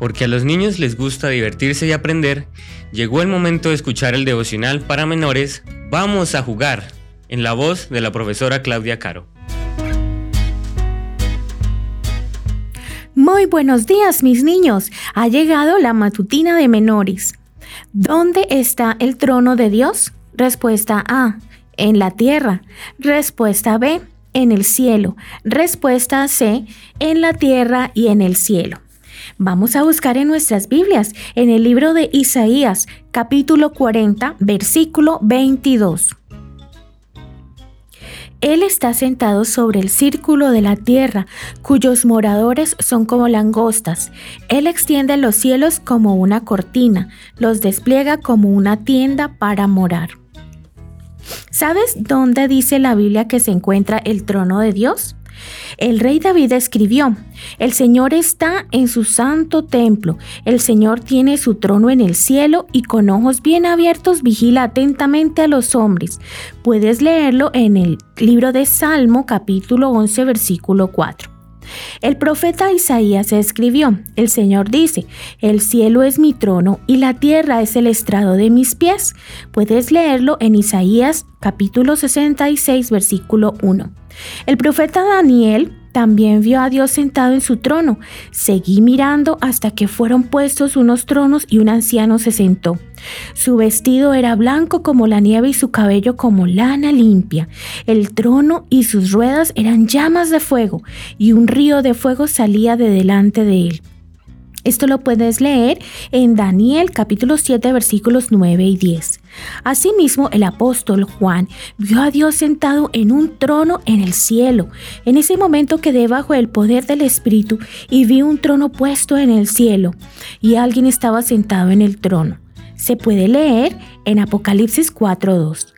porque a los niños les gusta divertirse y aprender, llegó el momento de escuchar el devocional para menores Vamos a jugar, en la voz de la profesora Claudia Caro. Muy buenos días mis niños, ha llegado la matutina de menores. ¿Dónde está el trono de Dios? Respuesta A, en la tierra. Respuesta B, en el cielo. Respuesta C, en la tierra y en el cielo. Vamos a buscar en nuestras Biblias, en el libro de Isaías, capítulo 40, versículo 22. Él está sentado sobre el círculo de la tierra, cuyos moradores son como langostas. Él extiende los cielos como una cortina, los despliega como una tienda para morar. ¿Sabes dónde dice la Biblia que se encuentra el trono de Dios? El rey David escribió, El Señor está en su santo templo, el Señor tiene su trono en el cielo y con ojos bien abiertos vigila atentamente a los hombres. Puedes leerlo en el libro de Salmo capítulo 11 versículo 4. El profeta Isaías escribió, el Señor dice, el cielo es mi trono y la tierra es el estrado de mis pies. Puedes leerlo en Isaías capítulo 66 versículo 1. El profeta Daniel también vio a Dios sentado en su trono. Seguí mirando hasta que fueron puestos unos tronos y un anciano se sentó. Su vestido era blanco como la nieve y su cabello como lana limpia. El trono y sus ruedas eran llamas de fuego y un río de fuego salía de delante de él. Esto lo puedes leer en Daniel capítulo 7 versículos 9 y 10. Asimismo, el apóstol Juan vio a Dios sentado en un trono en el cielo. En ese momento quedé bajo el poder del Espíritu y vi un trono puesto en el cielo y alguien estaba sentado en el trono. Se puede leer en Apocalipsis 4.2.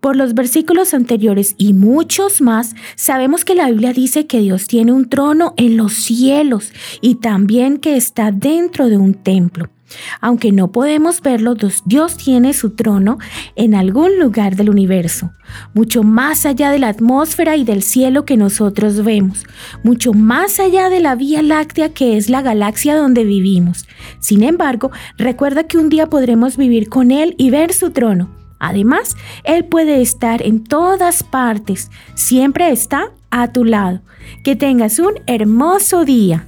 Por los versículos anteriores y muchos más, sabemos que la Biblia dice que Dios tiene un trono en los cielos y también que está dentro de un templo. Aunque no podemos verlo, Dios tiene su trono en algún lugar del universo, mucho más allá de la atmósfera y del cielo que nosotros vemos, mucho más allá de la Vía Láctea que es la galaxia donde vivimos. Sin embargo, recuerda que un día podremos vivir con Él y ver su trono. Además, Él puede estar en todas partes, siempre está a tu lado. Que tengas un hermoso día.